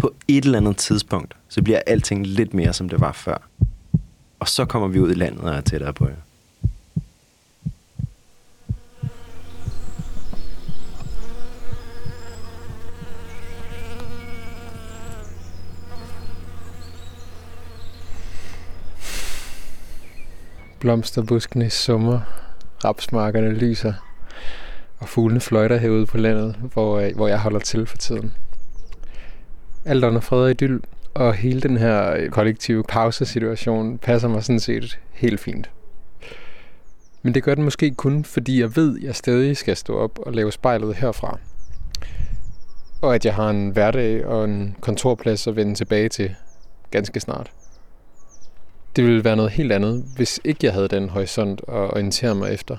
På et eller andet tidspunkt, så bliver alting lidt mere, som det var før. Og så kommer vi ud i landet og er tættere på jer. Blomsterbuskene summer, rapsmarkerne lyser, og fuglene fløjter herude på landet, hvor, hvor jeg holder til for tiden. Alt under fred og idyll, og hele den her øh, kollektive pausesituation passer mig sådan set helt fint. Men det gør den måske kun, fordi jeg ved, at jeg stadig skal stå op og lave spejlet herfra. Og at jeg har en hverdag og en kontorplads at vende tilbage til ganske snart. Det ville være noget helt andet, hvis ikke jeg havde den horisont at orientere mig efter.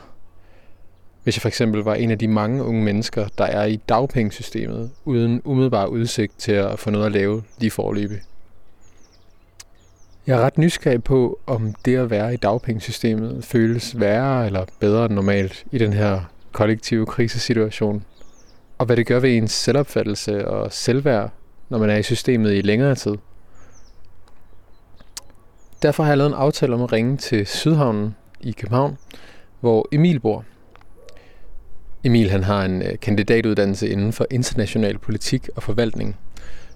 Hvis jeg for eksempel var en af de mange unge mennesker, der er i dagpengesystemet, uden umiddelbar udsigt til at få noget at lave lige forløbig. Jeg er ret nysgerrig på, om det at være i dagpengesystemet føles værre eller bedre end normalt i den her kollektive krisesituation. Og hvad det gør ved ens selvopfattelse og selvværd, når man er i systemet i længere tid. Derfor har jeg lavet en aftale om at ringe til Sydhavnen i København, hvor Emil bor. Emil han har en øh, kandidatuddannelse inden for international politik og forvaltning,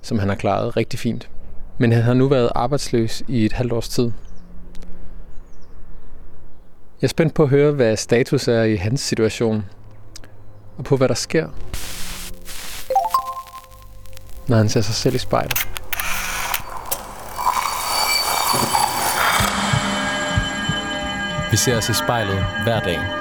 som han har klaret rigtig fint. Men han har nu været arbejdsløs i et halvt års tid. Jeg er spændt på at høre, hvad status er i hans situation, og på hvad der sker, når han ser sig selv i spejlet. Vi ser os i spejlet hver dag.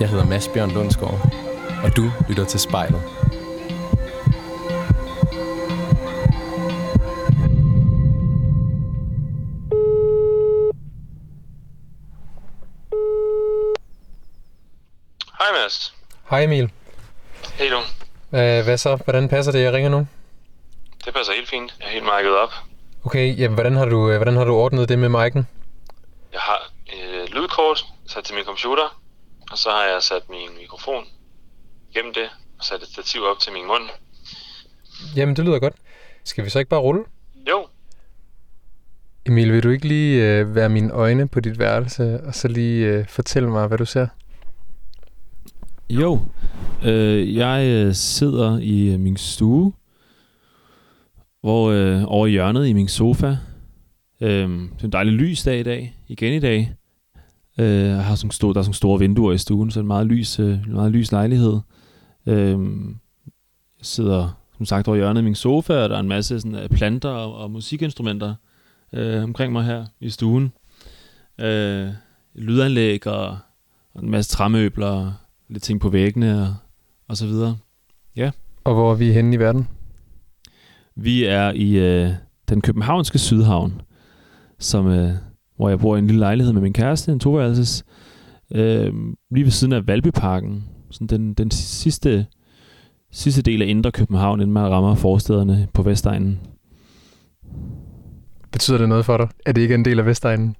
Jeg hedder Mads Bjørn Lundsgaard, og du lytter til spejlet. Hej Mads. Hej Emil. Hej du. Hvad, hvad så? Hvordan passer det, jeg ringer nu? Det passer helt fint. Jeg er helt markedet op. Okay, jamen, hvordan har du, øh, hvordan har du ordnet det med mic'en? Jeg har øh, lydkort sat til min computer, og så har jeg sat min mikrofon gennem det, og sat et stativ op til min mund. Jamen, det lyder godt. Skal vi så ikke bare rulle? Jo, Emil, vil du ikke lige øh, være mine øjne på dit værelse, og så lige øh, fortælle mig, hvad du ser? Jo, øh, jeg øh, sidder i øh, min stue, hvor øh, over i hjørnet i min sofa. Øh, det er en dejlig lys dag i dag, igen i dag. Øh, har sådan store, der er sådan store vinduer i stuen, så en meget lys, øh, meget lys lejlighed. Øh, jeg sidder som sagt over hjørnet i min sofa, og der er en masse sådan, øh, planter og, og musikinstrumenter øh, omkring mig her i stuen. Øh, lydanlæg og, og en masse træmøbler og lidt ting på væggene og, og så videre. Og hvor er vi henne i verden? Vi er i øh, den københavnske Sydhavn, som, øh, hvor jeg bor i en lille lejlighed med min kæreste, en toværelses, øh, lige ved siden af Valbyparken. Sådan den, den sidste, sidste del af Indre København, inden man rammer forstederne på Vestegnen. Betyder det noget for dig? Er det ikke en del af Vestegnen?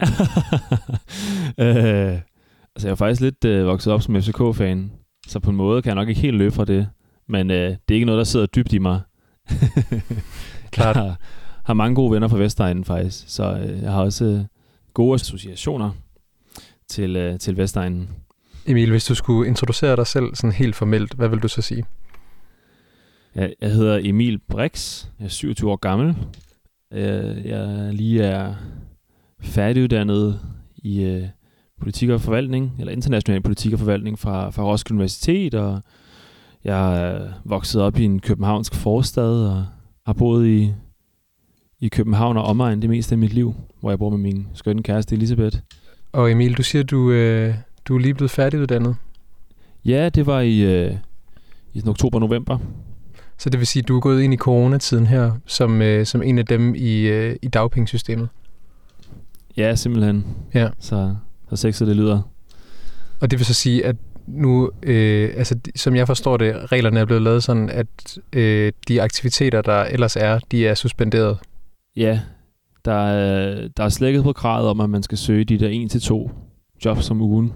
øh, altså jeg er faktisk lidt øh, vokset op som FCK-fan, så på en måde kan jeg nok ikke helt løbe fra det. Men øh, det er ikke noget, der sidder dybt i mig. Klart. Jeg har, har mange gode venner fra Vestegnen faktisk, så øh, jeg har også øh, gode associationer til, øh, til Vestegnen. Emil, hvis du skulle introducere dig selv sådan helt formelt, hvad vil du så sige? Jeg, jeg hedder Emil Brix. Jeg er 27 år gammel. Jeg, jeg lige er færdiguddannet i øh, politik og forvaltning, eller international politik og forvaltning fra, fra Roskilde Universitet, og jeg er vokset op i en københavnsk forstad, og har boet i, i København og omegn det meste af mit liv, hvor jeg bor med min skønne kæreste Elisabeth. Og Emil, du siger, du, øh, du er lige blevet færdiguddannet. Ja, det var i, øh, i oktober-november. Så det vil sige, at du er gået ind i coronatiden her som, øh, som en af dem i, øh, i dagpengesystemet. Ja, simpelthen. Ja. Så, så sexet det lyder. Og det vil så sige, at nu, øh, altså som jeg forstår det, reglerne er blevet lavet sådan, at øh, de aktiviteter, der ellers er, de er suspenderet. Ja, der er, der er slækket på kravet om, at man skal søge de der 1-2 jobs om ugen.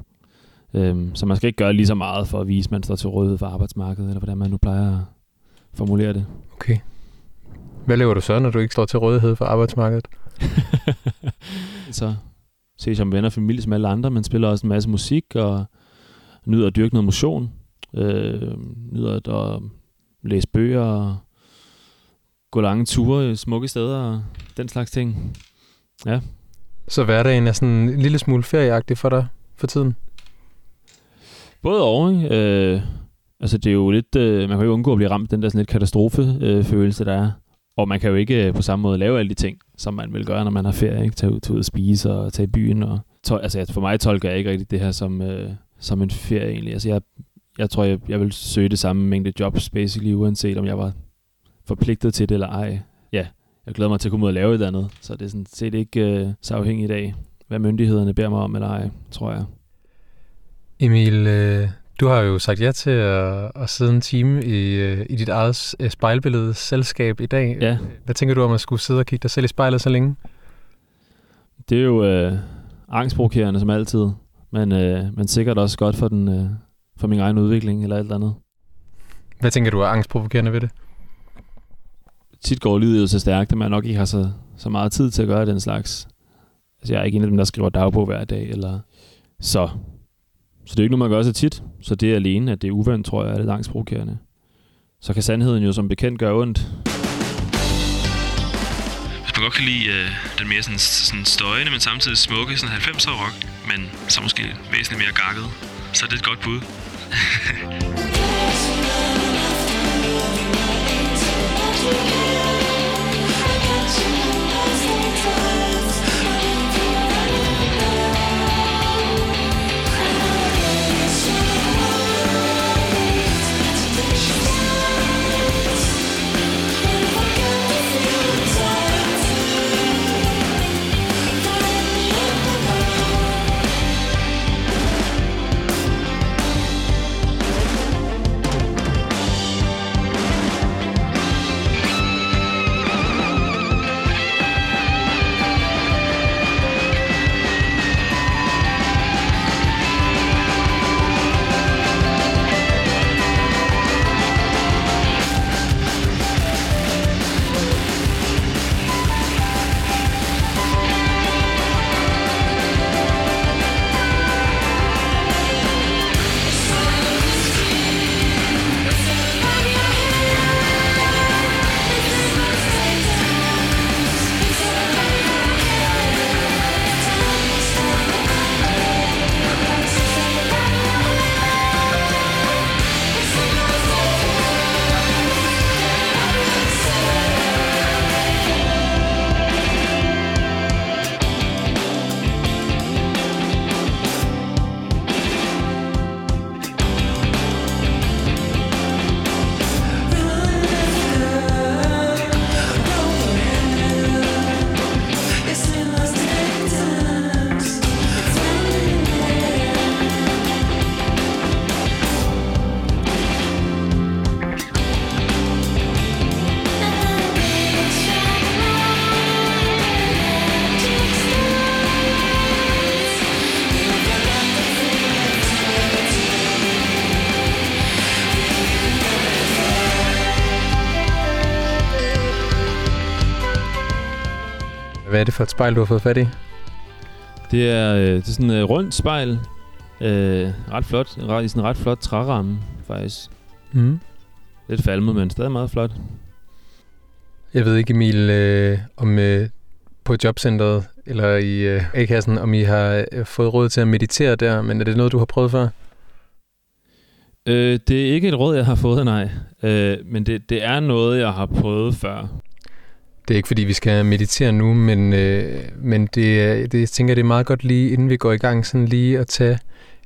Øhm, så man skal ikke gøre lige så meget for at vise, at man står til rådighed for arbejdsmarkedet, eller hvordan man nu plejer at formulere det. Okay. Hvad laver du så, når du ikke står til rådighed for arbejdsmarkedet? så ses som venner og familie som alle andre. Man spiller også en masse musik og nyder at dyrke noget motion. Øh, nyder at læse bøger og gå lange ture i smukke steder og den slags ting. Ja. Så hverdagen er sådan en lille smule ferieagtig for dig for tiden? Både og, ikke? Øh, altså det er jo lidt, øh, man kan jo undgå at blive ramt den der sådan lidt katastrofefølelse, øh, der er. Og man kan jo ikke øh, på samme måde lave alle de ting, som man vil gøre, når man har ferie. Ikke? Tage ud, tage ud og spise og tage i byen. Og to, altså for mig tolker jeg ikke rigtig det her som, øh, som en ferie egentlig. Altså jeg, jeg tror, jeg, jeg vil søge det samme mængde jobs, basically, uanset om jeg var forpligtet til det eller ej. Ja, jeg glæder mig til at komme ud og lave et eller andet. Så det er sådan set ikke øh, så afhængigt af, hvad myndighederne beder mig om eller ej, tror jeg. Emil, øh, du har jo sagt ja til at, at sidde en time i, øh, i dit eget øh, spejlbillede selskab i dag. Ja. Hvad tænker du om at skulle sidde og kigge dig selv i spejlet så længe? Det er jo øh, angstprovokerende som altid, men, øh, men sikkert også godt for, den, øh, for min egen udvikling eller alt andet. Hvad tænker du er angstprovokerende ved det? Tit går livet så stærkt, at man nok ikke har så, så meget tid til at gøre den slags. Altså jeg er ikke en af dem, der skriver dagbog hver dag, eller så så det er ikke noget, man gør så tit. Så det er alene, at det er uvandt, tror jeg, er det langt provokerende. Så kan sandheden jo som bekendt gøre ondt. Hvis man godt kan lide øh, den mere sådan, sådan støjende, men samtidig smukke sådan 90'er rock, men så måske væsentligt mere gakket, så er det et godt bud. Hvad er det for et spejl, du har fået fat i? Det er, øh, det er sådan et øh, rundt spejl. Øh, ret flot. Ret, I sådan en ret flot træramme, faktisk. Mm. Lidt falmet, men stadig meget flot. Jeg ved ikke, Emil, øh, om øh, på jobcentret eller i øh, A-kassen, om I har øh, fået råd til at meditere der, men er det noget, du har prøvet før? Øh, det er ikke et råd, jeg har fået, nej. Øh, men det, det er noget, jeg har prøvet før. Det er ikke, fordi vi skal meditere nu, men, øh, men det, det, jeg tænker, det er meget godt lige, inden vi går i gang, sådan lige at tage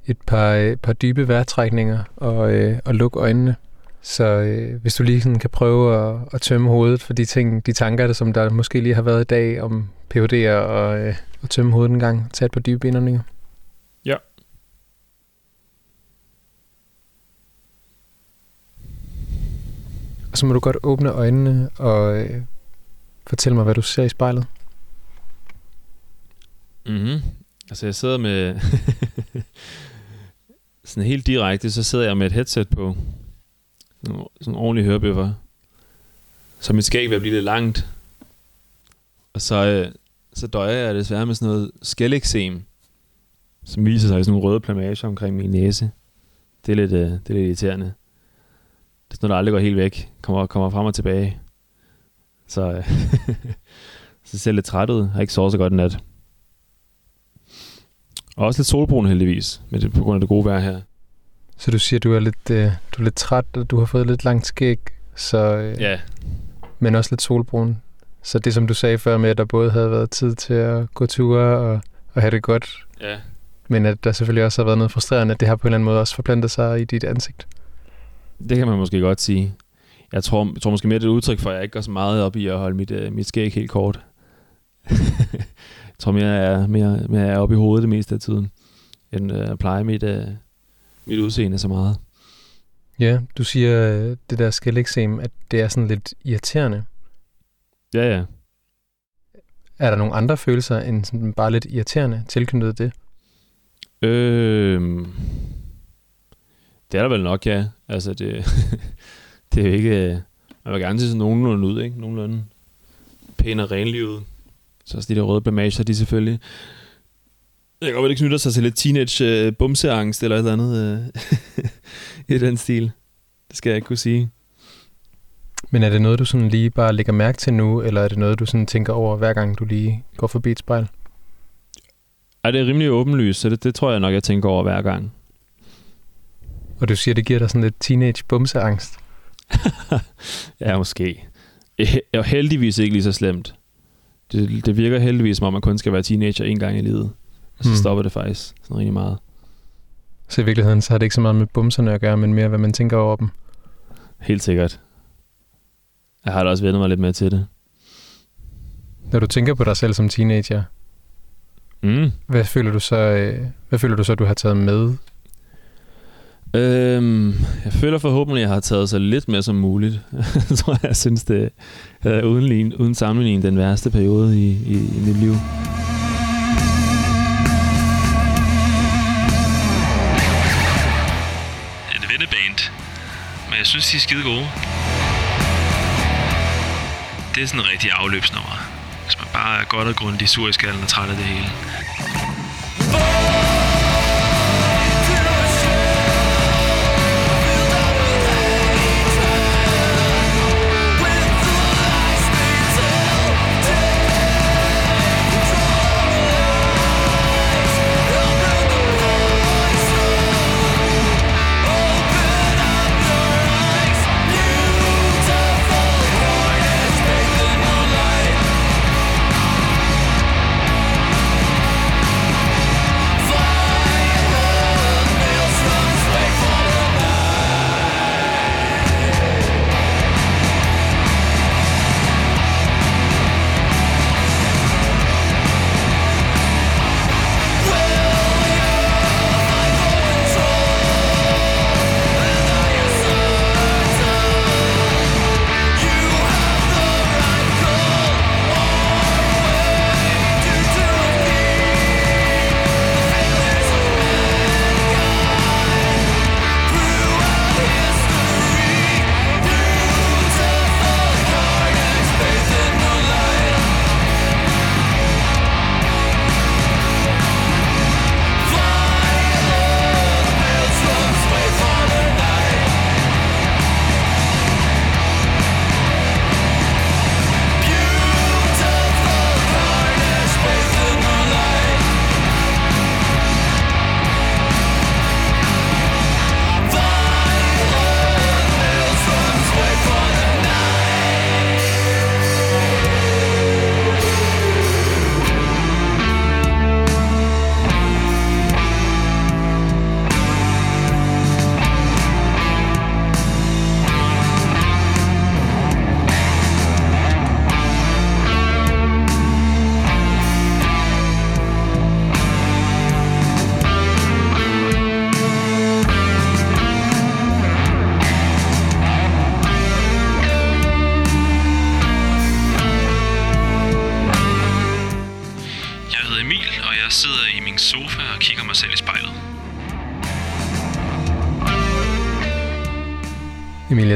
et par, øh, par dybe vejrtrækninger og, øh, og lukke øjnene. Så øh, hvis du lige sådan kan prøve at, at tømme hovedet for de ting, de tanker, der, som der måske lige har været i dag om PhD'er og, øh, og tømme hovedet en gang, tage et par dybe indåndinger. Ja. Og så må du godt åbne øjnene og øh, Fortæl mig, hvad du ser i spejlet. Mm-hmm. Altså, jeg sidder med... sådan helt direkte, så sidder jeg med et headset på. Sådan en ordentlig hørebøffer. Så mit skæg vil blive lidt langt. Og så, øh, så døjer jeg desværre med sådan noget skæleksem, som viser sig i sådan nogle røde plamager omkring min næse. Det er lidt, øh, det er lidt irriterende. Det er sådan noget, der aldrig går helt væk. Kommer, kommer frem og tilbage. Så, øh, så ser lidt træt ud. Har ikke sovet så godt en nat. Og også lidt solbrun heldigvis, med det, på grund af det gode vejr her. Så du siger, du er lidt, øh, du er lidt træt, og du har fået lidt langt skæg, så, øh, Ja, men også lidt solbrun. Så det, som du sagde før med, at der både havde været tid til at gå ture og, og have det godt, ja. men at der selvfølgelig også har været noget frustrerende, at det har på en eller anden måde også forplantet sig i dit ansigt. Det kan man måske godt sige. Jeg tror, jeg tror måske mere, det er et udtryk for, at jeg ikke går så meget op i at holde mit, uh, mit skæg helt kort. jeg tror mere, jeg er, mere, mere jeg er oppe i hovedet det meste af tiden, end uh, at pleje mit, uh, mit udseende så meget. Ja, du siger øh, det der skældeksem, at det er sådan lidt irriterende. Ja, ja. Er der nogle andre følelser end sådan bare lidt irriterende tilknyttet det? Øh, det er der vel nok, ja. Altså, det, det er jo ikke... øh, Man vil gerne se sådan nogenlunde ud, ikke? Nogenlunde pæn og renlivet. Så også de der røde blamager, de selvfølgelig... Jeg kan godt det knytter sig til lidt teenage øh, bumseangst eller et eller andet øh, i den stil. Det skal jeg ikke kunne sige. Men er det noget, du sådan lige bare lægger mærke til nu, eller er det noget, du sådan tænker over, hver gang du lige går forbi et spejl? Ej, det er rimelig åbenlyst, så det, det tror jeg nok, jeg tænker over hver gang. Og du siger, det giver dig sådan lidt teenage bumseangst. Ja, måske. Er heldigvis ikke lige så slemt. Det, det virker heldigvis, som om man kun skal være teenager en gang i livet. Og så hmm. stopper det faktisk sådan rigtig meget. Så i virkeligheden, så har det ikke så meget med bumserne at gøre, men mere, hvad man tænker over dem. Helt sikkert. Jeg har da også vendt mig lidt med til det. Når du tænker på dig selv som teenager, Mm. hvad føler du så, øh, hvad føler du så, du har taget med? Øhm, jeg føler forhåbentlig, at jeg har taget så lidt med som muligt. jeg tror, jeg synes, det er uden, uden sammenligning den værste periode i, i, i mit liv. En venneband, men jeg synes, de er skide gode. Det er sådan en rigtig afløbsnummer. Hvis man bare er godt og grundigt sur i skallen og træt af det hele.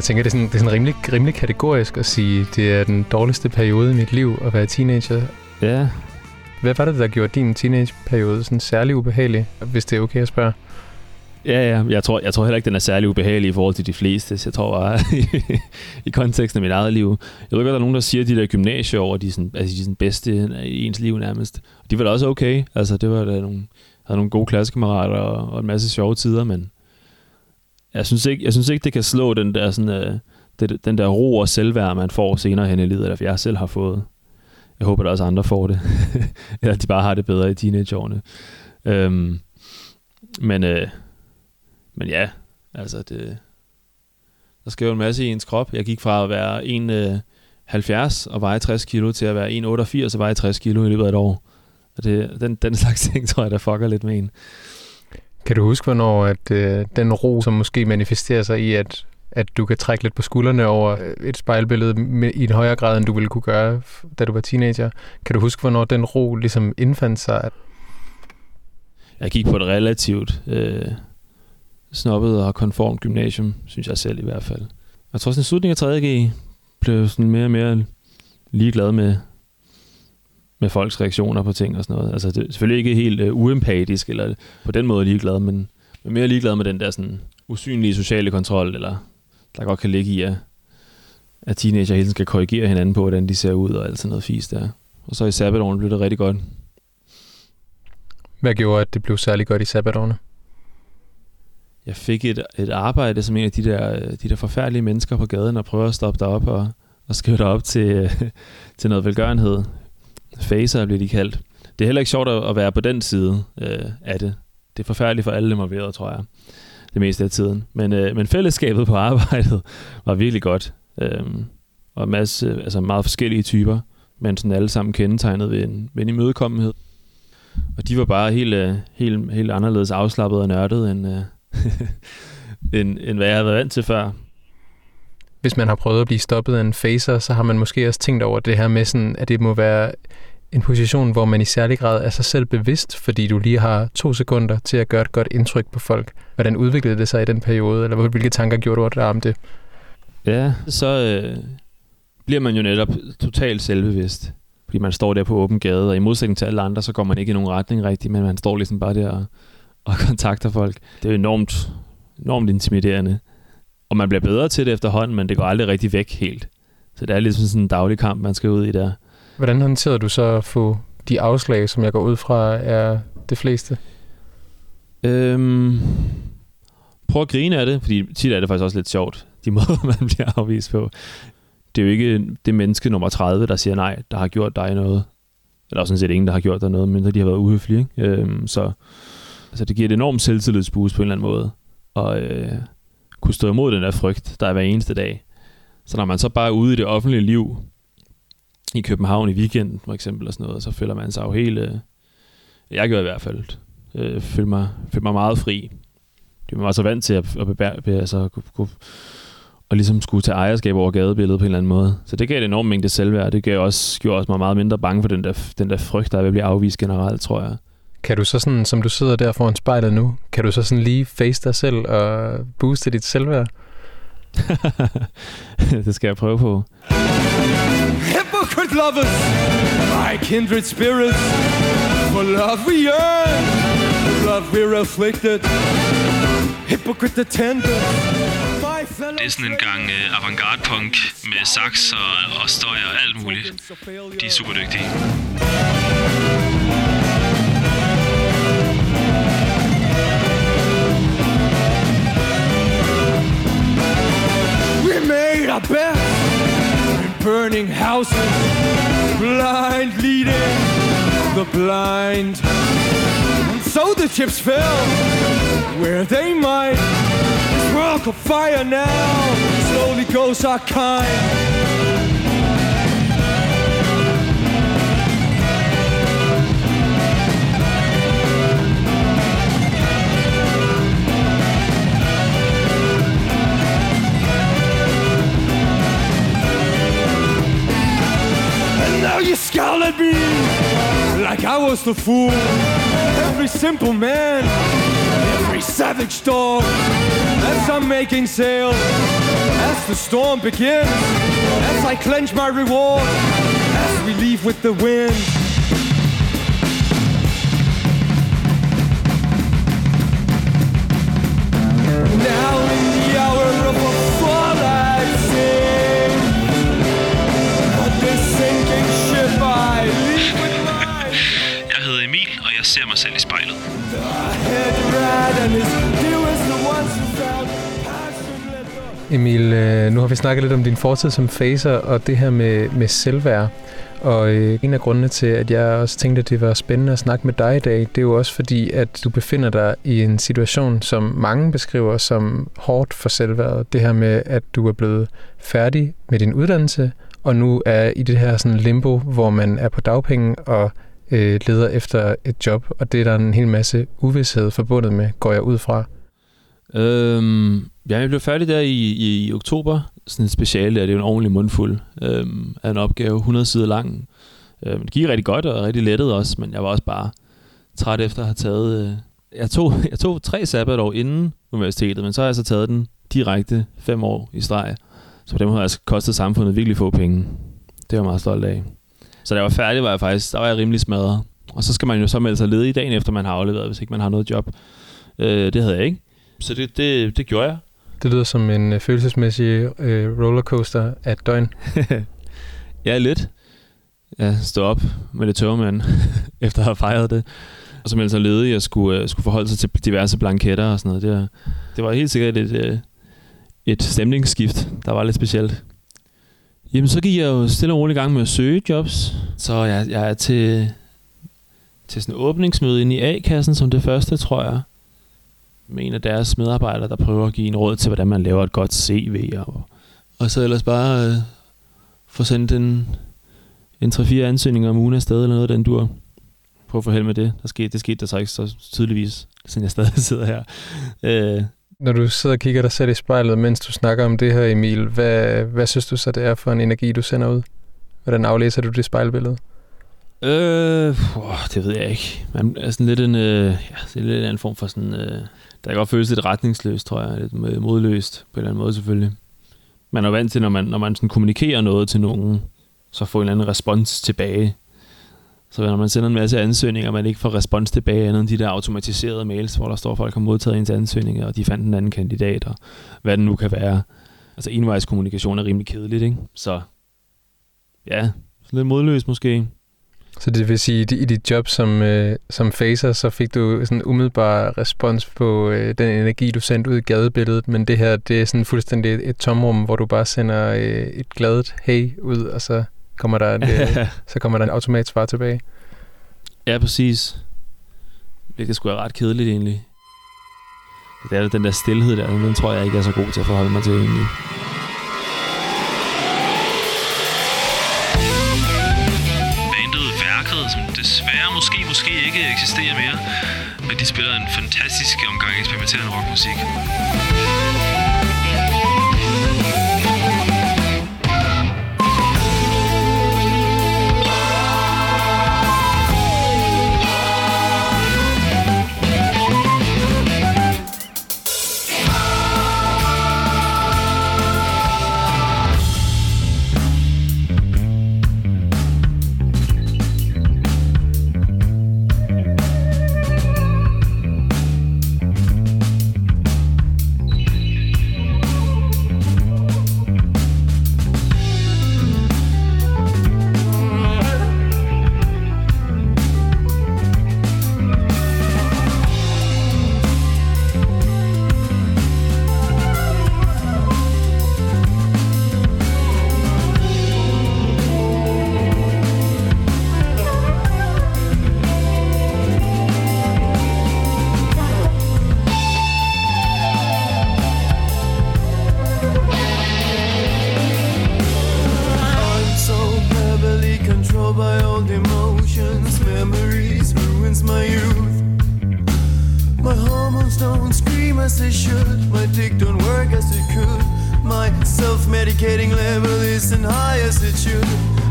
Jeg tænker, det er sådan, det er sådan rimelig, rimelig kategorisk at sige, det er den dårligste periode i mit liv at være teenager. Ja, Hvad var det, der gjorde din teenageperiode sådan særlig ubehagelig, hvis det er okay at spørge? Ja, ja. Jeg tror, jeg tror heller ikke, den er særlig ubehagelig i forhold til de fleste. Jeg tror bare, i, konteksten af mit eget liv. Jeg ved godt, der er nogen, der siger, at de der gymnasieår, de er sådan, altså, de er sådan bedste i ens liv nærmest. De var da også okay. Altså, det var da nogle, havde nogle gode klassekammerater og, og en masse sjove tider, men jeg synes ikke, jeg synes ikke det kan slå den der, sådan, øh, det, den der ro og selvværd, man får senere hen i livet, eller jeg selv har fået. Jeg håber, at også andre får det. eller de bare har det bedre i teenageårene. Øhm, men, øh, men ja, altså det, der sker jo en masse i ens krop. Jeg gik fra at være 1,70 øh, og veje 60 kilo til at være 1,88 og veje 60 kilo i løbet af et år. Og det, den, den slags ting, tror jeg, der fucker lidt med en. Kan du huske, hvornår at, øh, den ro, som måske manifesterer sig i, at, at du kan trække lidt på skuldrene over øh, et spejlbillede med, i en højere grad, end du ville kunne gøre, da du var teenager. Kan du huske, hvornår den ro ligesom indfandt sig? At, Jeg gik på et relativt øh, snobbet og konformt gymnasium, synes jeg selv i hvert fald. Jeg tror sådan i slutningen af 3.G blev sådan mere og mere ligeglad med, med folks reaktioner på ting og sådan noget. Altså det er selvfølgelig ikke helt øh, uempatisk eller på den måde ligeglad, men, men mere ligeglad med den der sådan usynlige sociale kontrol, eller der godt kan ligge i, at, at teenager hele tiden skal korrigere hinanden på, hvordan de ser ud og alt sådan noget fisk der. Og så i sabbatårene blev det rigtig godt. hvad gjorde, at det blev særlig godt i sabbatårene? jeg fik et, et arbejde som en af de der, de der forfærdelige mennesker på gaden, og prøver at stoppe dig op og, og skrive dig op til, til noget velgørenhed. Faser bliver de kaldt. Det er heller ikke sjovt at være på den side øh, af det. Det er forfærdeligt for alle involverede, tror jeg, det meste af tiden. Men, øh, men fællesskabet på arbejdet var virkelig godt. Øhm, øh, og masse, altså meget forskellige typer, men sådan alle sammen kendetegnet ved en, ved en imødekommenhed. Og de var bare helt, øh, helt, helt anderledes afslappet og nørdet, end, øh, end, end hvad jeg havde været vant til før. Hvis man har prøvet at blive stoppet af en facer, så har man måske også tænkt over det her med, sådan, at det må være en position, hvor man i særlig grad er sig selv bevidst, fordi du lige har to sekunder til at gøre et godt indtryk på folk. Hvordan udviklede det sig i den periode, eller hvilke tanker gjorde du dig om det? Ja, så øh, bliver man jo netop totalt selvbevidst. Fordi man står der på åben gade, og i modsætning til alle andre, så går man ikke i nogen retning rigtigt, men man står ligesom bare der og, og kontakter folk. Det er jo enormt, enormt intimiderende. Og man bliver bedre til det efterhånden, men det går aldrig rigtig væk helt. Så det er ligesom sådan en daglig kamp, man skal ud i der. Hvordan håndterede du så at få de afslag, som jeg går ud fra er det fleste? Øhm, prøv at grine af det, fordi tit er det faktisk også lidt sjovt, de måder, man bliver afvist på. Det er jo ikke det menneske nummer 30, der siger nej, der har gjort dig noget. Eller også sådan set ingen, der har gjort dig noget, men de har været uhøflige. Ikke? Øhm, så altså, det giver et enormt selvtillidsboost på en eller anden måde. Og øh, kunne stå imod den der frygt, der er hver eneste dag. Så når man så bare er ude i det offentlige liv, i København i weekenden for eksempel, og sådan noget, så føler man sig jo helt... Øh, jeg gør i hvert fald øh, føler, mig, føler mig meget fri. Det var så vant til at, at, bebære, be, altså, kunne, kunne, og ligesom skulle tage ejerskab over gadebilledet på en eller anden måde. Så det gav et enormt mængde selvværd. Det gav også, gjorde også mig meget mindre bange for den der, den der frygt, der er ved at blive afvist generelt, tror jeg. Kan du så sådan, som du sidder der foran spejlet nu, kan du så sådan lige face dig selv og booste dit selvværd? det skal jeg prøve på. Hypocrite lovers, my kindred spirits, for love we yearn, for love we're afflicted. Hypocrite attendant, my fellow Det er sådan en gang uh, avantgarde punk med sax og, og støj og alt muligt. De er super dygtige. Our best in burning houses, blind leading the blind. And so the chips fell where they might. World could fire now, slowly goes our kind. Was the fool. Every simple man, every savage dog. As I'm making sail, as the storm begins, as I clench my reward, as we leave with the wind. Emil, øh, nu har vi snakket lidt om din fortid som facer og det her med, med selvværd. Og øh, en af grundene til, at jeg også tænkte, at det var spændende at snakke med dig i dag, det er jo også fordi, at du befinder dig i en situation, som mange beskriver som hårdt for selvværdet. Det her med, at du er blevet færdig med din uddannelse, og nu er i det her sådan limbo, hvor man er på dagpenge og øh, leder efter et job. Og det er der en hel masse uvidshed forbundet med, går jeg ud fra. Øhm, ja, jeg blev færdig der i, i, i oktober. Sådan et speciale, det er jo en ordentlig mundfuld øhm, af en opgave, 100 sider lang. Øhm, det gik rigtig godt og rigtig lettet også, men jeg var også bare træt efter at have taget... Øh, jeg, tog, jeg tog tre sabbatår inden universitetet, men så har jeg så taget den direkte fem år i streg. Så på den måde har jeg altså kostet samfundet virkelig få penge. Det var jeg meget stolt af. Så da jeg var færdig, var jeg faktisk, der var jeg rimelig smadret. Og så skal man jo så melde sig ledig i dagen efter, man har afleveret, hvis ikke man har noget job. Øh, det havde jeg ikke. Så det, det, det gjorde jeg. Det lyder som en øh, følelsesmæssig øh, rollercoaster af døgn. ja, lidt. Ja, stå op med det tørremand, efter at have fejret det. Og så meldte sig ledig og skulle, øh, skulle forholde sig til diverse blanketter og sådan noget. Det var, det var helt sikkert et, øh, et stemningsskift, der var lidt specielt. Jamen, så gik jeg jo stille og roligt i gang med at søge jobs. Så jeg, jeg er til, til sådan en åbningsmøde inde i A-kassen som det første, tror jeg. Med en af deres medarbejdere, der prøver at give en råd til, hvordan man laver et godt CV. Og, og så ellers bare uh, få sendt en, en 3-4 ansøgninger om ugen afsted, eller noget den dur. Prøv at få held med det. Der skete, det skete der så ikke så tydeligvis, siden jeg stadig sidder her. Øh, Når du sidder og kigger dig selv i spejlet, mens du snakker om det her, Emil, hvad, hvad synes du så, det er for en energi, du sender ud? Hvordan aflæser du det spejlbillede? øh, oh, det ved jeg ikke. Man er sådan lidt en, øh, ja, det er lidt en form for sådan... Øh, der kan godt føles lidt retningsløst, tror jeg. Lidt modløst, på en eller anden måde selvfølgelig. Man er vant til, når man, når man sådan kommunikerer noget til nogen, så får en eller anden respons tilbage. Så når man sender en masse ansøgninger, og man ikke får respons tilbage, andet end de der automatiserede mails, hvor der står, at folk har modtaget ens ansøgninger, og de fandt en anden kandidat, og hvad den nu kan være. Altså envejskommunikation er rimelig kedeligt, ikke? Så ja, lidt modløst måske. Så det vil sige, at i dit job som, øh, som facer, så fik du sådan umiddelbar respons på øh, den energi, du sendte ud i gadebilledet, men det her, det er sådan fuldstændig et, et tomrum, hvor du bare sender øh, et gladet hey ud, og så kommer der, et, øh, så kommer der en automatsvar tilbage. Ja, præcis. Det skulle være ret kedeligt egentlig. Det er den der stillhed der, den tror jeg ikke er så god til at forholde mig til egentlig. Måske, ikke eksisterer mere, men de spiller en fantastisk omgang eksperimenterende rockmusik. Getting level is in higher altitude.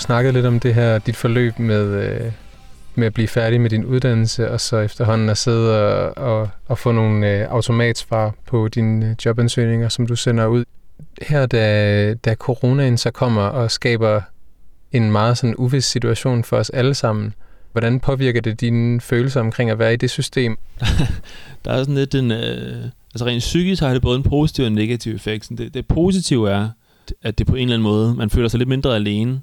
Snakket lidt om det her, dit forløb med, øh, med at blive færdig med din uddannelse, og så efterhånden at sidde og, og, og få nogle øh, automatsvar på dine øh, jobansøgninger, som du sender ud. Her, da, da coronaen så kommer og skaber en meget sådan uvis situation for os alle sammen, hvordan påvirker det dine følelser omkring at være i det system? Der er sådan lidt en... Øh, altså rent psykisk har det både en positiv og en negativ effekt. Det, det positive er, at det på en eller anden måde, man føler sig lidt mindre alene,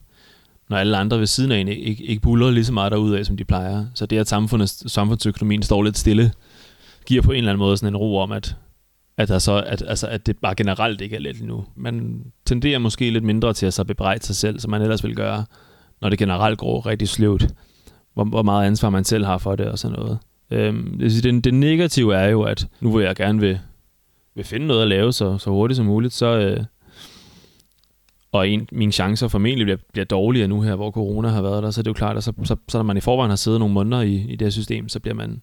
når alle andre ved siden af en ikke, ikke buller lige så meget derudad, som de plejer. Så det, at samfundet, samfundsøkonomien står lidt stille, giver på en eller anden måde sådan en ro om, at, at, der så, at, altså, at det bare generelt ikke er let nu. Man tenderer måske lidt mindre til at så bebrejde sig selv, som man ellers vil gøre, når det generelt går rigtig sløvt. Hvor, hvor meget ansvar man selv har for det og sådan noget. Øhm, det, det, det negative er jo, at nu vil jeg gerne vil, vil finde noget at lave så, så hurtigt som muligt, så, øh, og en, mine chancer formentlig bliver, bliver dårligere nu her, hvor corona har været der, så er det jo klart, at så, så, så når man i forvejen har siddet nogle måneder i, i det her system, så bliver man,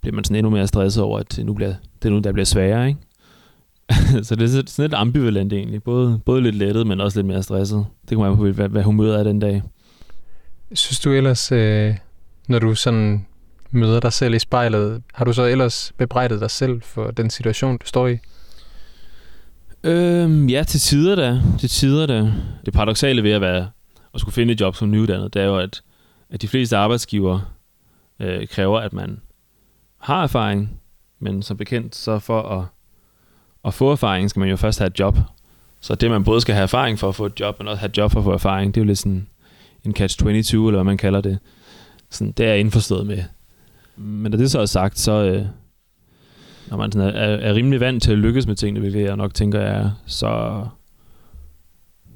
bliver man sådan endnu mere stresset over, at nu bliver, det er nu, der bliver sværere, ikke? så det er sådan lidt ambivalent egentlig. Både, både lidt lettet, men også lidt mere stresset. Det kommer an på, hvad, hvad humøret er den dag. Synes du ellers, øh, når du sådan møder dig selv i spejlet, har du så ellers bebrejdet dig selv for den situation, du står i? Øhm, ja, til tider da. Til tider da. Det paradoxale ved at være at skulle finde et job som nyuddannet, det er jo, at, at de fleste arbejdsgiver øh, kræver, at man har erfaring, men som bekendt, så for at, at få erfaring, skal man jo først have et job. Så det, man både skal have erfaring for at få et job, men også have et job for at få erfaring, det er jo lidt sådan en catch-22, eller hvad man kalder det. Sådan, det er jeg indforstået med. Men da det så er sagt, så, øh, når man sådan er, er, rimelig vant til at lykkes med tingene, hvilket jeg nok tænker er, så,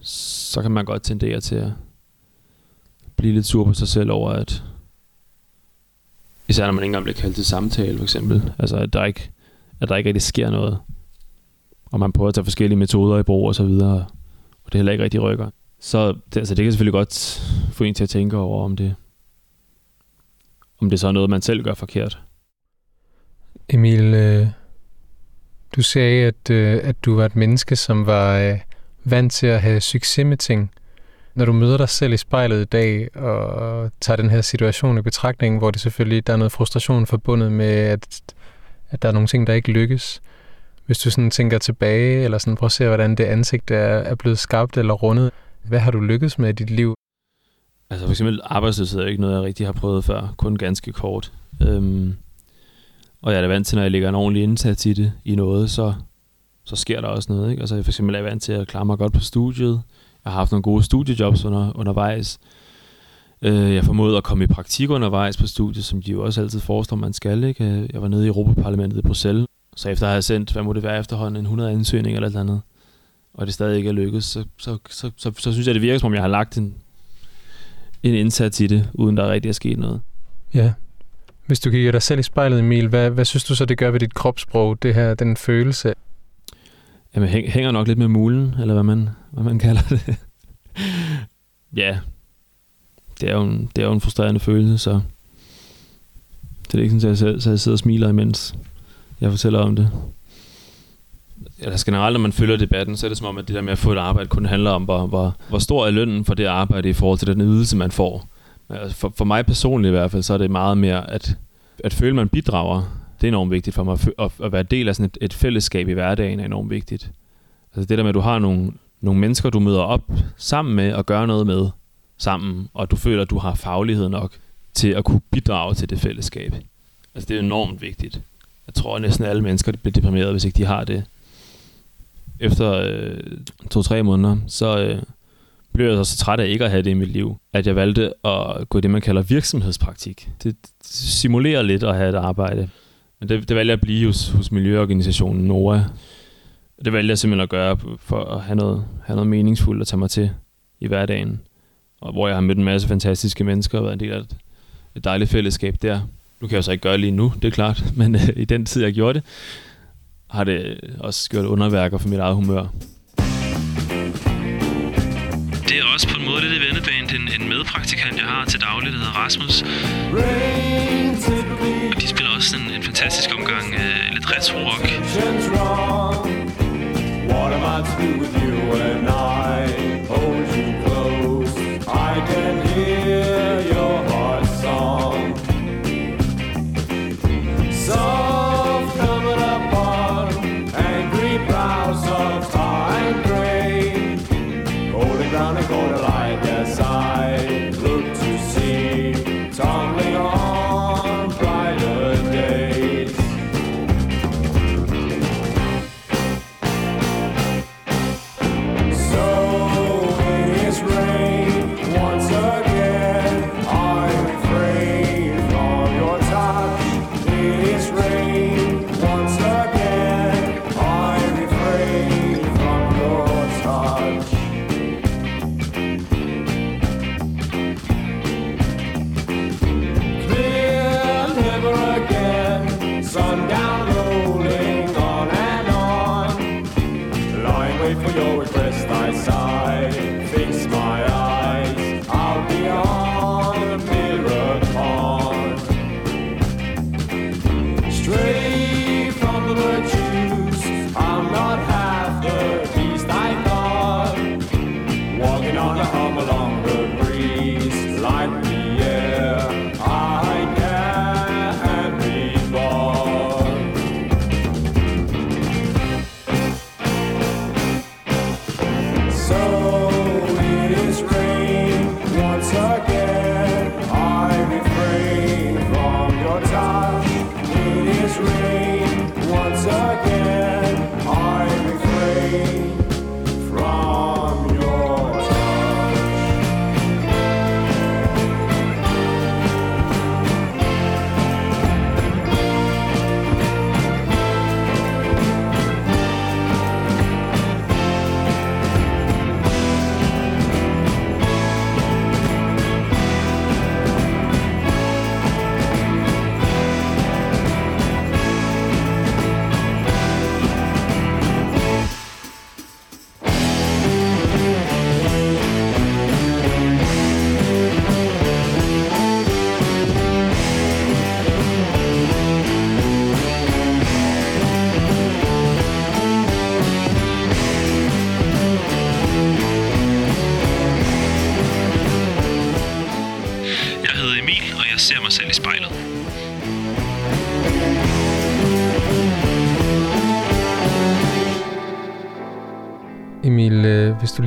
så kan man godt tendere til at blive lidt sur på sig selv over, at især når man ikke engang bliver kaldt til samtale, for eksempel. Altså, at der ikke, at der ikke rigtig sker noget. Og man prøver at tage forskellige metoder i brug og så videre, og det heller ikke rigtig rykker. Så det, altså, det kan selvfølgelig godt få en til at tænke over, om det, om det så er noget, man selv gør forkert. Emil, øh, du sagde, at, øh, at du var et menneske, som var øh, vant til at have succes med ting. Når du møder dig selv i spejlet i dag og tager den her situation i betragtning, hvor det selvfølgelig der er noget frustration forbundet med, at, at der er nogle ting, der ikke lykkes. Hvis du sådan tænker tilbage, eller sådan prøver at se, hvordan det ansigt er, er blevet skabt eller rundet, hvad har du lykkes med i dit liv? Altså for eksempel arbejdsløshed er ikke noget, jeg rigtig har prøvet før, kun ganske kort. Øhm, og jeg er da vant til, når jeg lægger en ordentlig indsats i det, i noget, så, så sker der også noget. Ikke? Altså for eksempel er vant til at klare mig godt på studiet. Jeg har haft nogle gode studiejobs under, undervejs. Øh, jeg formåede at komme i praktik undervejs på studiet, som de jo også altid forestår, man skal. Ikke? Øh, jeg var nede i Europaparlamentet i Bruxelles, så efter at have sendt, hvad må det være efterhånden, en 100 ansøgninger eller et eller andet, og det stadig ikke er lykkedes, så, så, så, så, så synes jeg, det virker som om, jeg har lagt en, en indsats i det, uden der rigtig er sket noget. Ja, hvis du kigger dig selv i spejlet, Emil, hvad, hvad synes du så, det gør ved dit kropssprog, det her, den følelse? Jamen, hænger nok lidt med mulen, eller hvad man, hvad man kalder det. ja, det er, jo en, det er jo en frustrerende følelse, så det er ikke sådan, at jeg, så jeg sidder og smiler, imens jeg fortæller om det. Altså generelt, når man følger debatten, så er det som om, at det der med at få et arbejde kun handler om, hvor, hvor, hvor stor er lønnen for det arbejde i forhold til den ydelse, man får. Altså, for, for mig personligt i hvert fald, så er det meget mere, at, at føle, at man bidrager. Det er enormt vigtigt for mig. At, at være del af sådan et, et fællesskab i hverdagen er enormt vigtigt. Altså det der med, at du har nogle, nogle mennesker, du møder op sammen med og gør noget med sammen, og du føler, at du har faglighed nok til at kunne bidrage til det fællesskab. Altså det er enormt vigtigt. Jeg tror, at næsten alle mennesker bliver deprimeret, hvis ikke de har det. Efter øh, to-tre måneder, så, øh, blev jeg så træt af ikke at have det i mit liv, at jeg valgte at gå i det, man kalder virksomhedspraktik. Det simulerer lidt at have et arbejde. Men det, det valgte jeg at blive hos, hos Miljøorganisationen NOA. Det valgte jeg simpelthen at gøre for at have noget, have noget meningsfuldt at tage mig til i hverdagen. Og hvor jeg har mødt en masse fantastiske mennesker og været en del af et, et dejligt fællesskab der. Nu kan jeg så ikke gøre lige nu, det er klart, men øh, i den tid, jeg gjorde det, har det også gjort underværker for mit eget humør det er også på en måde lidt i vendeband en, en medpraktikant, jeg har til daglig, der hedder Rasmus. Og de spiller også en, en fantastisk omgang uh, lidt retro-rock. What am I to do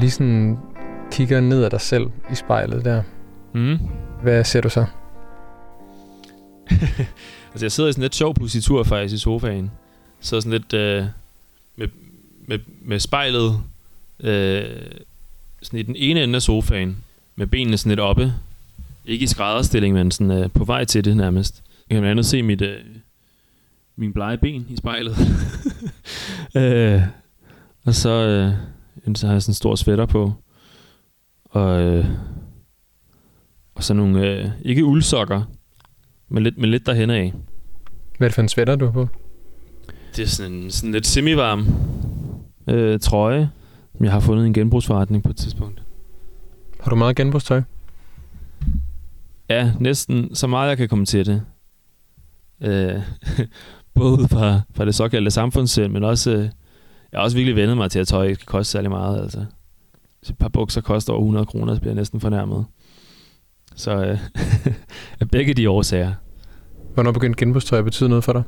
lige sådan kigger ned ad dig selv i spejlet der, Mm. hvad ser du så? Altså, jeg sidder i sådan lidt sjov positur faktisk i sofaen. Så sådan lidt øh, med, med, med spejlet øh, sådan i den ene ende af sofaen, med benene sådan lidt oppe. Ikke i skrædderstilling, men sådan øh, på vej til det nærmest. Jeg kan blandt andet se mit, øh, min blege ben i spejlet. øh, og så, øh, så har jeg sådan en stor sweater på. Og, øh, og så nogle, øh, ikke uldsokker, men lidt, men lidt derhen af. Hvad er det for en sweater, du har på? Det er sådan en sådan lidt semi-varm øh, trøje, som jeg har fundet i en genbrugsforretning på et tidspunkt. Har du meget genbrugstøj? Ja, næsten så meget jeg kan komme til det. Øh, både fra, fra det såkaldte samfundssind, men også, øh, jeg har også virkelig vendet mig til, at tøj ikke skal koste særlig meget. Altså. Hvis et par bukser koster over 100 kroner, så bliver jeg næsten fornærmet. Så øh, af begge de årsager. Hvornår begyndte genbrugstøj at betyde noget for dig?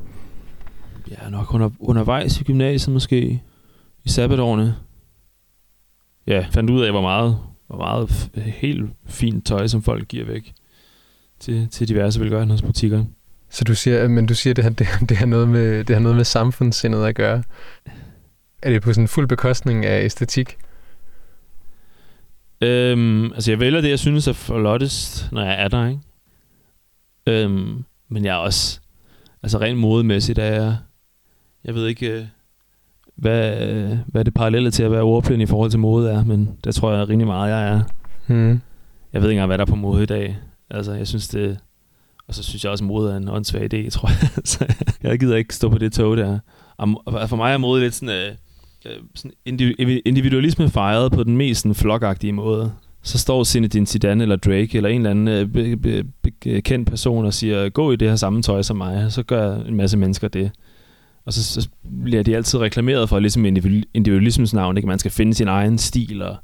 Ja, nok under, undervejs i gymnasiet måske. I sabbatårene. Ja, fandt ud af, hvor meget, hvor meget helt fint tøj, som folk giver væk til, til diverse velgørenhedsbutikker. Så du siger, men du siger, at det har, det, det har noget med, det har noget med samfundssindet at gøre. Er det på sådan fuld bekostning af æstetik? Øhm, altså, jeg vælger det, jeg synes er flottest, når jeg er der, ikke? Øhm, men jeg er også... Altså, rent modemæssigt er jeg... Jeg ved ikke, øh, hvad, hvad det parallelle til at være ordblind i forhold til mode er, men det tror jeg rimelig meget, jeg er. Hmm. Jeg ved ikke engang, hvad der er på mode i dag. Altså, jeg synes det... Og så synes jeg også, at mode er en åndssvag idé, tror jeg. så jeg gider ikke stå på det tog der. For mig er mode lidt sådan... Øh, Øh, sådan individualisme fejret på den mest sådan, flokagtige måde. Så står Zinedine Zidane eller Drake eller en eller anden øh, be, be, be, øh, kendt person og siger, gå i det her samme tøj som mig. Så gør en masse mennesker det. Og så, så bliver de altid reklameret for ligesom individualismens navn. Ikke? Man skal finde sin egen stil og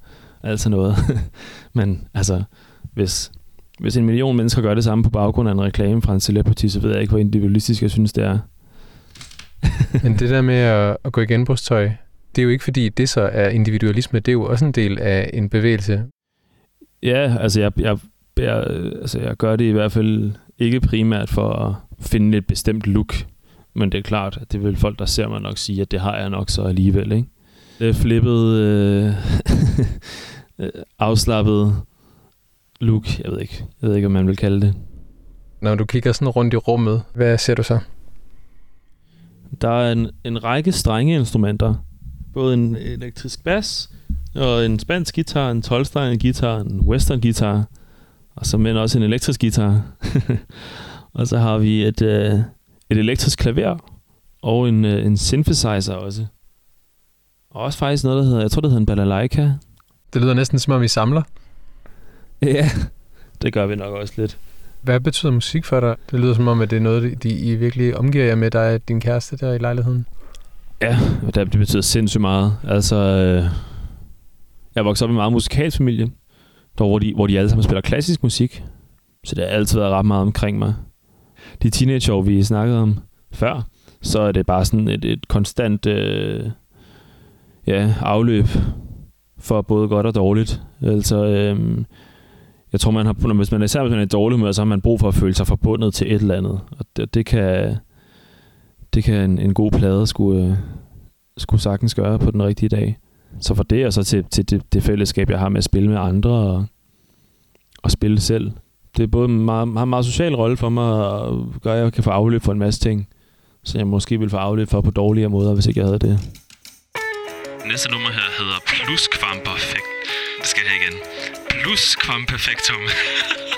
alt sådan noget. Men altså, hvis, hvis en million mennesker gør det samme på baggrund af en reklame fra en celebrity, så ved jeg ikke, hvor individualistisk jeg synes, det er. Men det der med at, at gå i genbrugstøj, det er jo ikke fordi, det så er individualisme, det er jo også en del af en bevægelse. Ja, altså jeg, jeg, jeg, altså jeg gør det i hvert fald ikke primært for at finde et bestemt look. Men det er klart, at det vil folk, der ser mig nok sige, at det har jeg nok så alligevel. Ikke? Det flippet, øh, øh, afslappet look. Jeg ved ikke, jeg ved ikke, hvad man vil kalde det. Når du kigger sådan rundt i rummet, hvad ser du så? Der er en, en række strenge instrumenter. Både en elektrisk bas, og en spansk guitar, en 12 guitar, en western guitar, og så men også en elektrisk guitar. og så har vi et, øh, et elektrisk klaver, og en, øh, en synthesizer også. Og også faktisk noget, der hedder, jeg tror, det hedder en balalaika. Det lyder næsten som om, I samler. Ja, det gør vi nok også lidt. Hvad betyder musik for dig? Det lyder som om, at det er noget, de, I virkelig omgiver jer med dig og din kæreste der i lejligheden. Ja, det det betyder sindssygt meget. Altså, øh, jeg voksede op i en meget musikalsk familie, der, hvor, de, hvor de alle sammen spiller klassisk musik. Så det har altid været ret meget omkring mig. De teenageår, vi snakkede om før, så er det bare sådan et, et konstant øh, ja, afløb for både godt og dårligt. Altså, øh, jeg tror, man har, når- hvis man, især hvis man er i dårlig humør, så har man brug for at føle sig forbundet til et eller andet. Og det, det kan, det kan en, en god plade skulle, øh, skulle sagtens gøre på den rigtige dag. Så for det, og så til, til det, det fællesskab, jeg har med at spille med andre og, og spille selv. Det er både en meget, meget, meget social rolle for mig, og gør, at jeg kan få afløb for en masse ting, som jeg måske ville få afløb for på dårligere måder, hvis ikke jeg havde det. Næste nummer her hedder Plusquamperfekt. Det skal jeg have igen. Plusquamperfektum.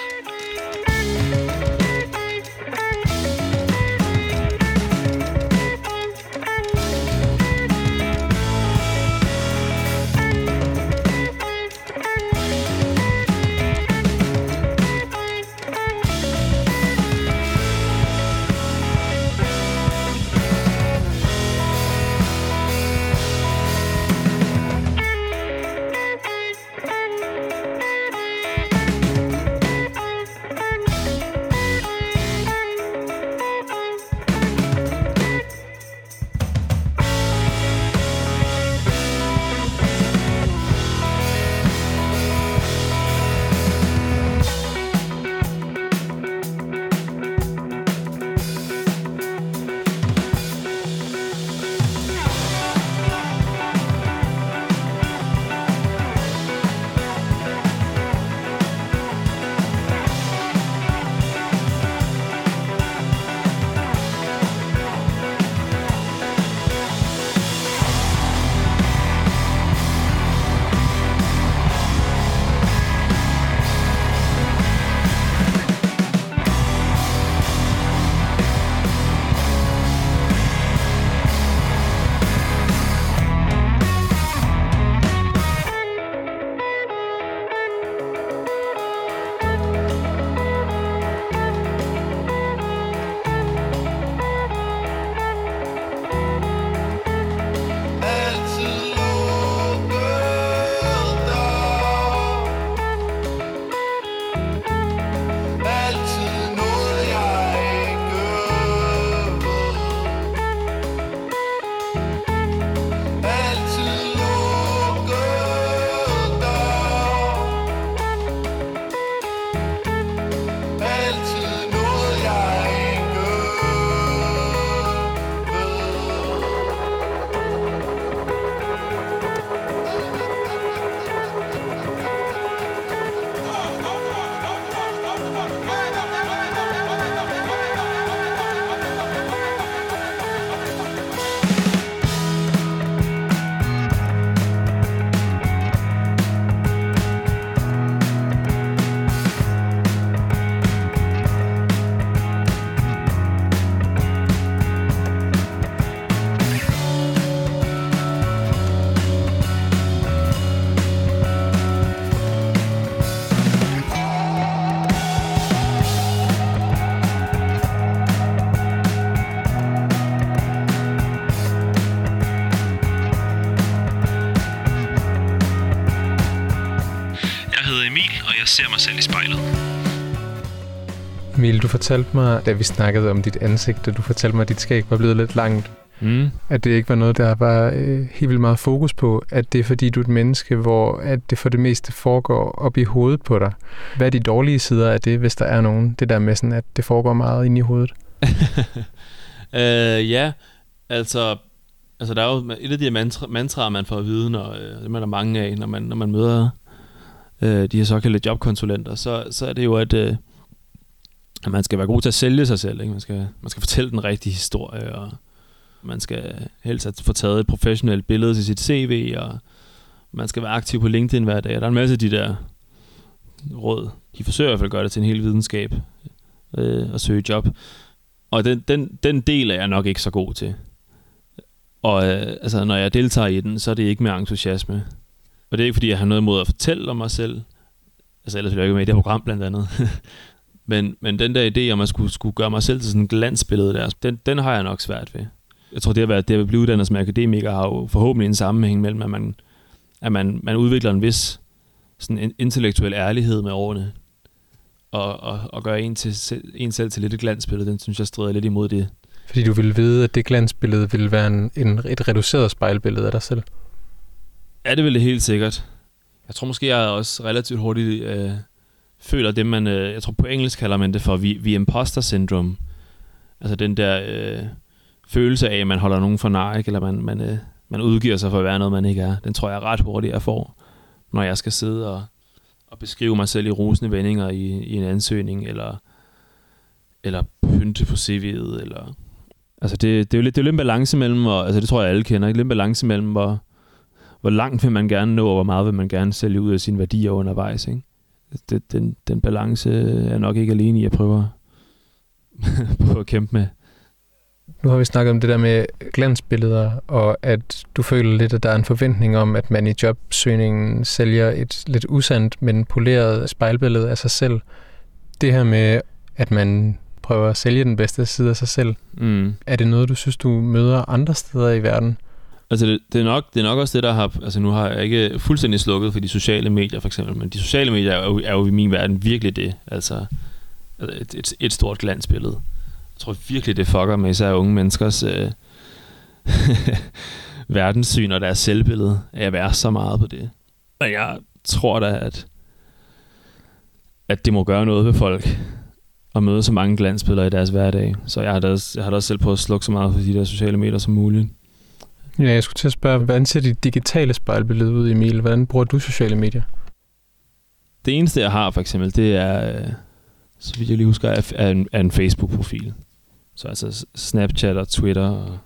fortalte mig, da vi snakkede om dit ansigt, og du fortalte mig, at dit skæg var blevet lidt langt, Mm. at det ikke var noget, der var øh, helt vildt meget fokus på, at det er fordi, du er et menneske, hvor at det for det meste foregår op i hovedet på dig. Hvad er de dårlige sider af det, hvis der er nogen? Det der med sådan, at det foregår meget inde i hovedet. øh, ja, altså, altså der er jo et af de mantra, mantraer, man får at vide, når, øh, dem er der mange af, når man, når man møder øh, de her såkaldte jobkonsulenter, så, så er det jo, at, øh, at man skal være god til at sælge sig selv. Ikke? Man, skal, man skal fortælle den rigtige historie, og man skal helst have- få taget et professionelt billede til sit CV, og man skal være aktiv på LinkedIn hver dag. Der er en masse af de der råd. De forsøger i hvert fald at gøre det til en hel videnskab øh, at søge job. Og den, den, den del er jeg nok ikke så god til. Og øh, altså, når jeg deltager i den, så er det ikke med entusiasme. Og det er ikke, fordi jeg har noget imod at fortælle om mig selv. Altså, ellers ville jeg ikke med i det her program, blandt andet. men, men den der idé om at skulle, skulle gøre mig selv til sådan en glansbillede der, den, den har jeg nok svært ved. Jeg tror, det at, være, det at blive uddannet som akademiker har jo forhåbentlig en sammenhæng mellem, at man, at man, man udvikler en vis sådan en intellektuel ærlighed med årene, og, og, og gøre en, til, en selv til lidt et glansbillede, den synes jeg strider lidt imod det. Fordi du ville vide, at det glansbillede ville være en, en, et reduceret spejlbillede af dig selv. Ja, det vil det helt sikkert. Jeg tror måske, jeg også relativt hurtigt øh, føler det, man, øh, jeg tror på engelsk kalder man det for vi, vi imposter syndrome. Altså den der øh, følelse af, at man holder nogen for nar, ikke? eller man, man, øh, man udgiver sig for at være noget, man ikke er. Den tror jeg ret hurtigt, jeg får, når jeg skal sidde og, og beskrive mig selv i rosende vendinger i, i en ansøgning, eller, eller pynte på CV'et, eller... Altså det, det, er jo lidt, det er jo lidt en balance mellem, og, altså det tror jeg alle kender, ikke? lidt en balance mellem, hvor, hvor langt vil man gerne nå, og hvor meget vil man gerne sælge ud af sine værdier undervejs. Ikke? Det, den, den balance er nok ikke alene i at prøve på at kæmpe med. Nu har vi snakket om det der med glansbilleder, og at du føler lidt, at der er en forventning om, at man i jobsøgningen sælger et lidt usandt, men poleret spejlbillede af sig selv. Det her med, at man prøver at sælge den bedste side af sig selv, Mm. er det noget, du synes, du møder andre steder i verden? Altså det, det, er nok, det er nok også det, der har... Altså nu har jeg ikke fuldstændig slukket for de sociale medier, for eksempel, men de sociale medier er jo, er jo i min verden virkelig det. Altså, altså et, et, et stort glansbillede. Jeg tror virkelig, det fucker med især unge menneskers øh, verdenssyn og deres selvbillede, at jeg være så meget på det. Og jeg tror da, at, at det må gøre noget ved folk at møde så mange glansbilleder i deres hverdag. Så jeg har da, også- jeg har da også selv på at slukke så meget for de der sociale medier som muligt. Ja, jeg skulle til at spørge, hvordan ser dit digitale spejlbillede ud, Emil? Hvordan bruger du sociale medier? Det eneste, jeg har for eksempel, det er, øh, så vidt jeg lige husker, er, en, er en Facebook-profil. Så altså Snapchat og Twitter og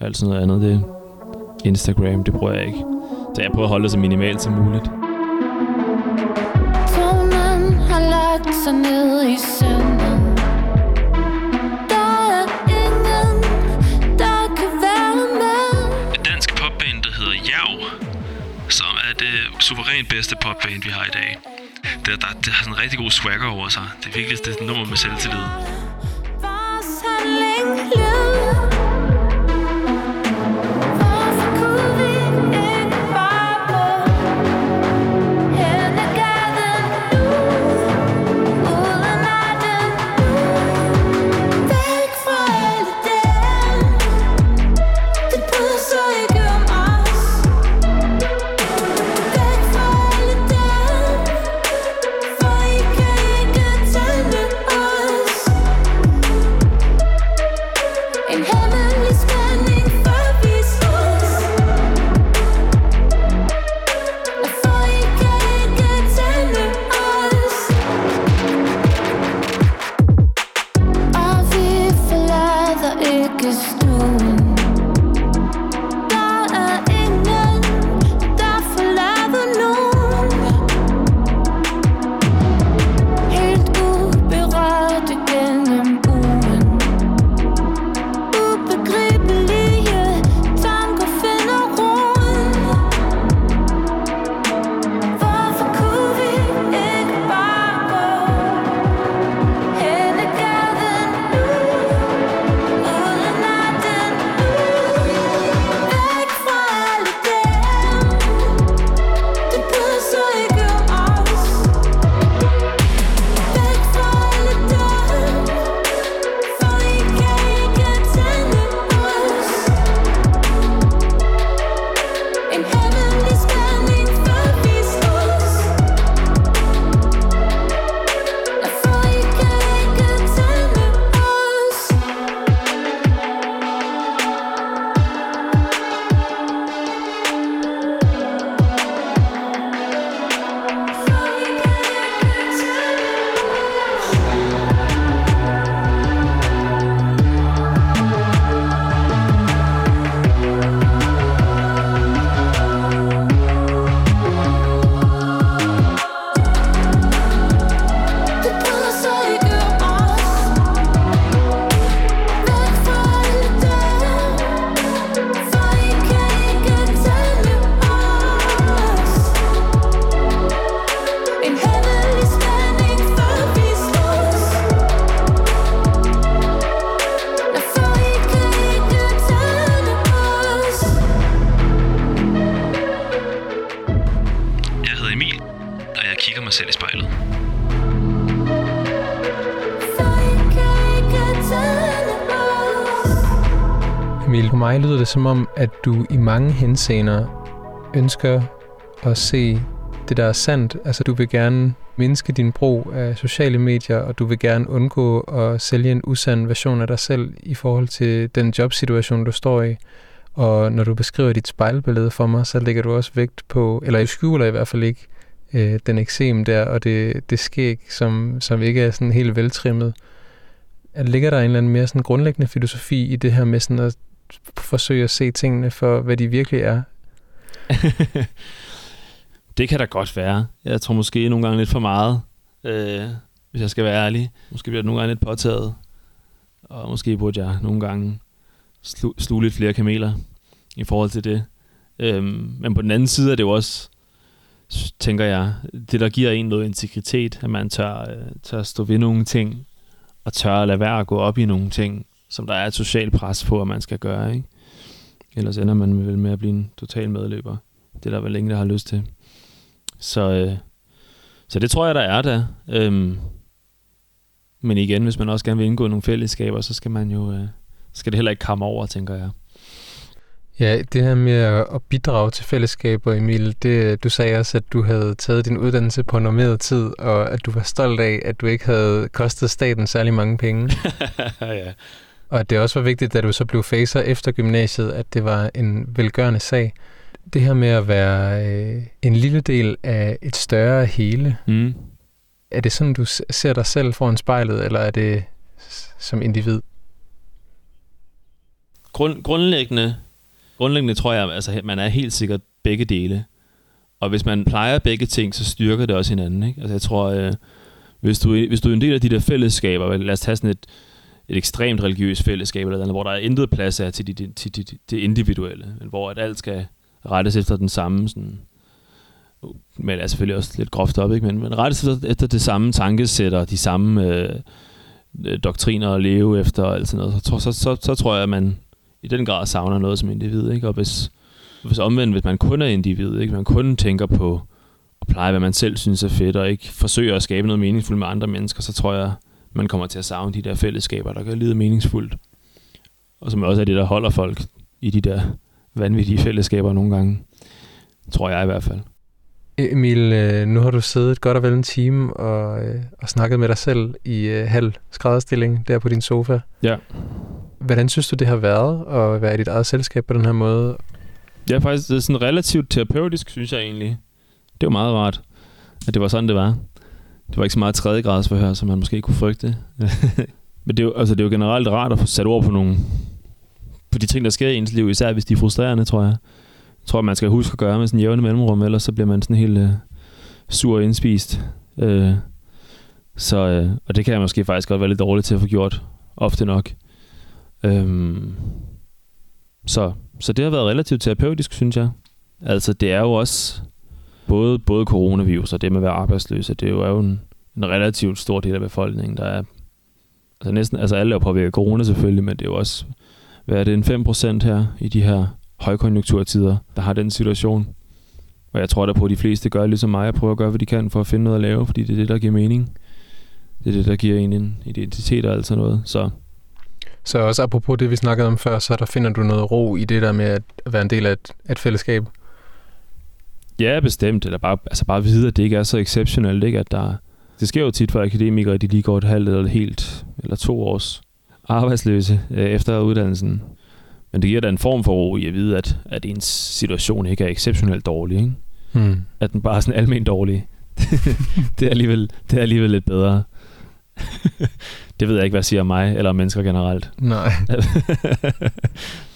alt sådan noget andet. Det Instagram, det bruger jeg ikke. Så jeg prøver at holde det så minimalt som muligt. Suverænt bedste popband, vi har i dag. Det, der, det har sådan en rigtig god swagger over sig. Det er virkelig det er et nummer med selvtillid. Det som om, at du i mange henseender ønsker at se det, der er sandt. Altså, du vil gerne mindske din brug af sociale medier, og du vil gerne undgå at sælge en usand version af dig selv i forhold til den jobsituation, du står i. Og når du beskriver dit spejlbillede for mig, så lægger du også vægt på, eller du skjuler i hvert fald ikke, øh, den eksem der, og det, det skæg, som, som ikke er sådan helt veltrimmet. At ligger der en eller anden mere sådan grundlæggende filosofi i det her med sådan at forsøge at se tingene for, hvad de virkelig er? det kan da godt være. Jeg tror måske nogle gange lidt for meget, øh, hvis jeg skal være ærlig. Måske bliver det nogle gange lidt påtaget. Og måske burde jeg nogle gange slu, sluge lidt flere kameler i forhold til det. Øhm, men på den anden side er det jo også, tænker jeg, det der giver en noget integritet, at man tør, øh, tør stå ved nogle ting, og tør at lade være at gå op i nogle ting, som der er et socialt pres på, at man skal gøre. Ikke? Ellers ender man vel med at blive en total medløber. Det er der vel ingen, der har lyst til. Så, øh, så det tror jeg, der er der. Øhm, men igen, hvis man også gerne vil indgå nogle fællesskaber, så skal man jo øh, skal det heller ikke komme over, tænker jeg. Ja, det her med at bidrage til fællesskaber, Emil, det, du sagde også, at du havde taget din uddannelse på normeret tid, og at du var stolt af, at du ikke havde kostet staten særlig mange penge. ja. Og at det også var vigtigt, da du så blev facer efter gymnasiet, at det var en velgørende sag. Det her med at være øh, en lille del af et større hele, Mm. er det sådan, du ser dig selv foran spejlet, eller er det som individ? Grund, grundlæggende, grundlæggende tror jeg, altså, man er helt sikkert begge dele. Og hvis man plejer begge ting, så styrker det også hinanden. Ikke? Altså jeg tror, øh, hvis, du, hvis du er en del af de der fællesskaber, lad os tage sådan et, et ekstremt religiøst fællesskab, eller andet, hvor der er intet plads er til, de, til, de, de det individuelle, men hvor at alt skal rettes efter den samme, sådan, men er selvfølgelig også lidt groft op, ikke? Men, men rettes efter, efter det samme tankesæt og de samme øh, øh, doktriner at leve efter og alt sådan noget, så, så, så, så tror jeg, at man i den grad savner noget som individ, ikke? Og hvis, hvis omvendt, hvis man kun er individ, ikke? man kun tænker på at pleje, hvad man selv synes er fedt, og ikke forsøger at skabe noget meningsfuldt med andre mennesker, så tror jeg, man kommer til at savne de der fællesskaber, der gør livet meningsfuldt. Og som også er det, der holder folk i de der vanvittige fællesskaber nogle gange. Tror jeg i hvert fald. Emil, øh, nu har du siddet godt og vel en time og, øh, og snakket med dig selv i øh, halv skrædderstilling der på din sofa. Ja. Hvordan synes du, det har været at være i dit eget selskab på den her måde? Ja, faktisk det er sådan relativt terapeutisk, synes jeg egentlig. Det var meget rart, at det var sådan, det var. Det var ikke så meget tredje grads forhør, som man måske kunne frygte. Men det er, jo, altså, det er jo generelt rart at få sat ord på nogle på de ting, der sker i ens liv, især hvis de er frustrerende, tror jeg. Jeg tror, man skal huske at gøre med sådan en jævne mellemrum, ellers så bliver man sådan helt øh, sur og indspist. Øh, så, øh, og det kan jeg måske faktisk godt være lidt dårlig til at få gjort, ofte nok. Øh, så, så det har været relativt terapeutisk, synes jeg. Altså, det er jo også både, både coronavirus og det med at være arbejdsløse, det er jo, er jo en, en relativt stor del af befolkningen, der er altså næsten, altså alle er påvirket af corona selvfølgelig, men det er jo også, hvad er det, en 5% her i de her højkonjunkturtider, der har den situation. Og jeg tror da på, at de fleste gør ligesom mig, og prøver at gøre, hvad de kan for at finde noget at lave, fordi det er det, der giver mening. Det er det, der giver en en identitet og alt sådan noget. Så Så også apropos det, vi snakkede om før, så der finder du noget ro i det der med at være en del af et, et fællesskab. Ja, bestemt. Eller bare, altså bare vide, at det ikke er så exceptionelt. Ikke? At der, det sker jo tit for akademikere, at de lige går et halvt eller helt eller to års arbejdsløse øh, efter uddannelsen. Men det giver da en form for ro i at vide, at, at ens situation ikke er exceptionelt dårlig. Ikke? Hmm. At den bare er sådan almen dårlig. det, er alligevel, det er alligevel lidt bedre. det ved jeg ikke, hvad siger mig eller mennesker generelt. Nej.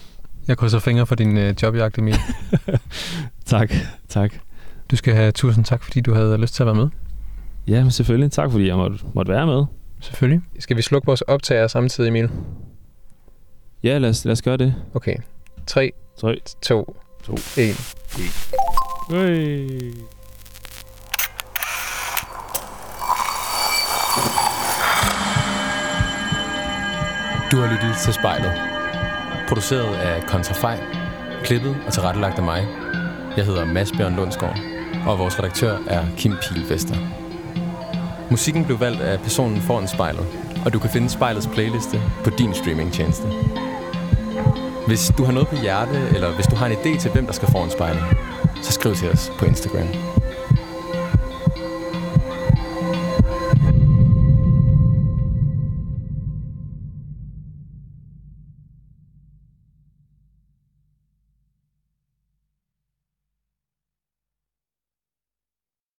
Jeg krydser fingre for din øh, jobjagt, Emil. tak, tak. Du skal have tusind tak, fordi du havde lyst til at være med. Ja, men selvfølgelig. Tak, fordi jeg måtte, måtte være med. Selvfølgelig. Skal vi slukke vores optager samtidig, Emil? Ja, lad os, lad os gøre det. Okay. 3, 3, 2, 2, 1. Hey. Du har lyttet til spejlet. Produceret af Kontrafej. Klippet og tilrettelagt af mig. Jeg hedder Mads Bjørn Lundsgaard. og vores redaktør er Kim Pilvester. Musikken blev valgt af personen foran spejlet, og du kan finde spejlets playliste på din streamingtjeneste. Hvis du har noget på hjerte, eller hvis du har en idé til, hvem der skal foran spejlet, så skriv til os på Instagram.